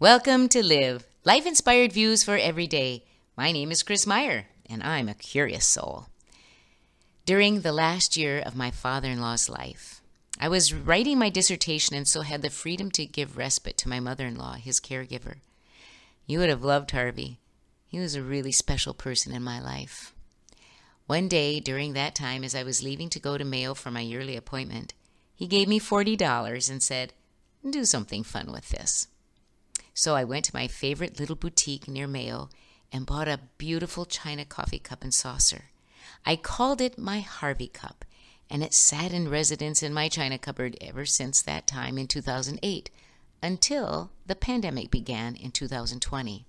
Welcome to Live, life inspired views for every day. My name is Chris Meyer, and I'm a curious soul. During the last year of my father in law's life, I was writing my dissertation and so had the freedom to give respite to my mother in law, his caregiver. You would have loved Harvey. He was a really special person in my life. One day during that time, as I was leaving to go to Mayo for my yearly appointment, he gave me $40 and said, Do something fun with this. So I went to my favorite little boutique near Mayo and bought a beautiful china coffee cup and saucer. I called it my Harvey cup, and it sat in residence in my china cupboard ever since that time in 2008 until the pandemic began in 2020.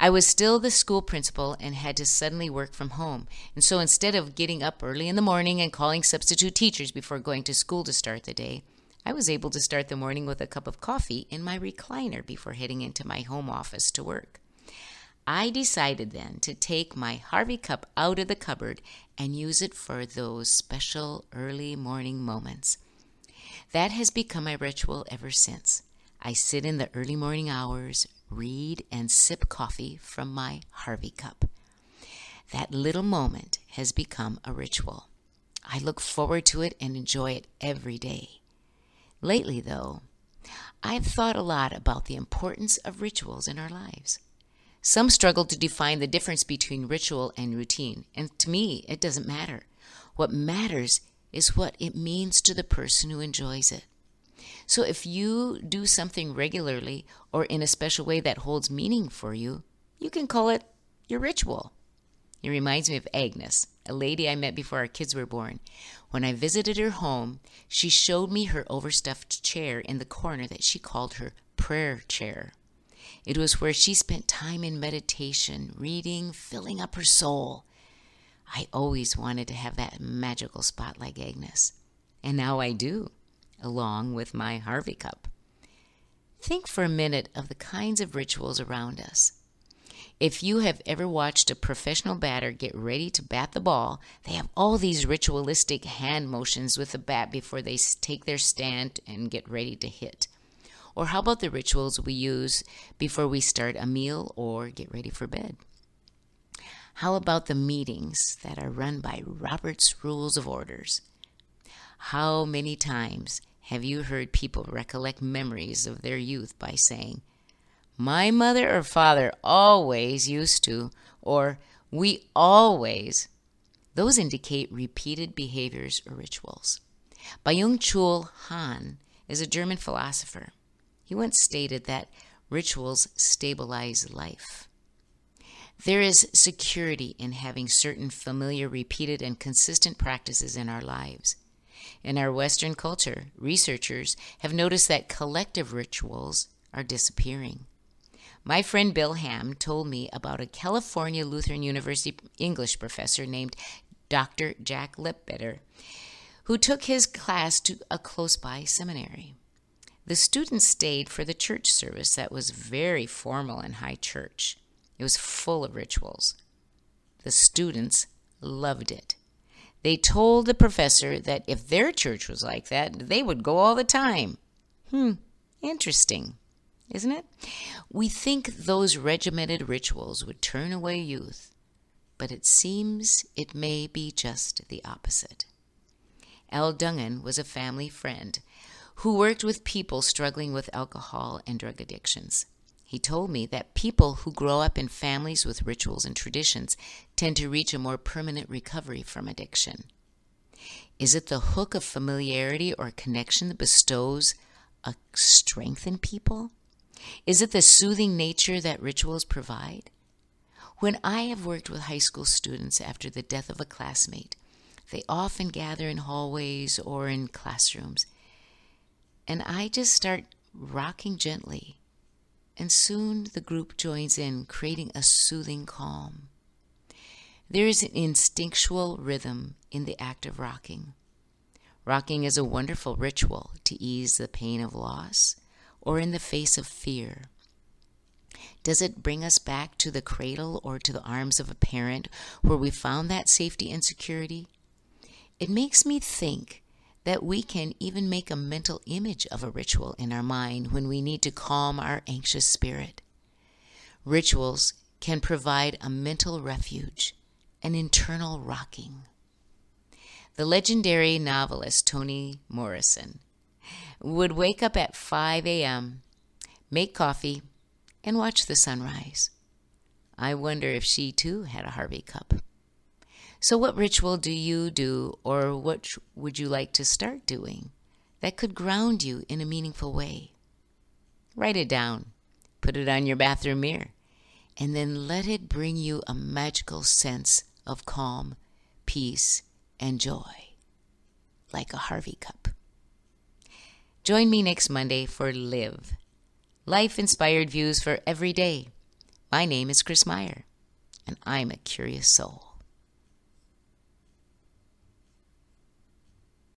I was still the school principal and had to suddenly work from home. And so instead of getting up early in the morning and calling substitute teachers before going to school to start the day, I was able to start the morning with a cup of coffee in my recliner before heading into my home office to work. I decided then to take my Harvey cup out of the cupboard and use it for those special early morning moments. That has become my ritual ever since. I sit in the early morning hours, read, and sip coffee from my Harvey cup. That little moment has become a ritual. I look forward to it and enjoy it every day. Lately, though, I've thought a lot about the importance of rituals in our lives. Some struggle to define the difference between ritual and routine, and to me, it doesn't matter. What matters is what it means to the person who enjoys it. So if you do something regularly or in a special way that holds meaning for you, you can call it your ritual. It reminds me of Agnes, a lady I met before our kids were born. When I visited her home, she showed me her overstuffed chair in the corner that she called her prayer chair. It was where she spent time in meditation, reading, filling up her soul. I always wanted to have that magical spot like Agnes, and now I do, along with my Harvey cup. Think for a minute of the kinds of rituals around us. If you have ever watched a professional batter get ready to bat the ball, they have all these ritualistic hand motions with the bat before they take their stand and get ready to hit. Or how about the rituals we use before we start a meal or get ready for bed? How about the meetings that are run by Robert's Rules of Orders? How many times have you heard people recollect memories of their youth by saying, my mother or father always used to, or we always. Those indicate repeated behaviors or rituals. Byung Chul Han is a German philosopher. He once stated that rituals stabilize life. There is security in having certain familiar, repeated, and consistent practices in our lives. In our Western culture, researchers have noticed that collective rituals are disappearing. My friend Bill Ham told me about a California Lutheran University English professor named Dr. Jack Lipbitter, who took his class to a close by seminary. The students stayed for the church service that was very formal and high church. It was full of rituals. The students loved it. They told the professor that if their church was like that, they would go all the time. Hmm, interesting isn't it? We think those regimented rituals would turn away youth, but it seems it may be just the opposite. Al Dungan was a family friend who worked with people struggling with alcohol and drug addictions. He told me that people who grow up in families with rituals and traditions tend to reach a more permanent recovery from addiction. Is it the hook of familiarity or connection that bestows a strength in people? Is it the soothing nature that rituals provide? When I have worked with high school students after the death of a classmate, they often gather in hallways or in classrooms. And I just start rocking gently, and soon the group joins in, creating a soothing calm. There is an instinctual rhythm in the act of rocking. Rocking is a wonderful ritual to ease the pain of loss or in the face of fear? Does it bring us back to the cradle or to the arms of a parent where we found that safety and security? It makes me think that we can even make a mental image of a ritual in our mind when we need to calm our anxious spirit. Rituals can provide a mental refuge, an internal rocking. The legendary novelist Toni Morrison would wake up at 5 a.m., make coffee, and watch the sunrise. I wonder if she too had a Harvey cup. So, what ritual do you do, or what would you like to start doing that could ground you in a meaningful way? Write it down, put it on your bathroom mirror, and then let it bring you a magical sense of calm, peace, and joy, like a Harvey cup. Join me next Monday for Live Life Inspired Views for Every Day. My name is Chris Meyer, and I'm a curious soul.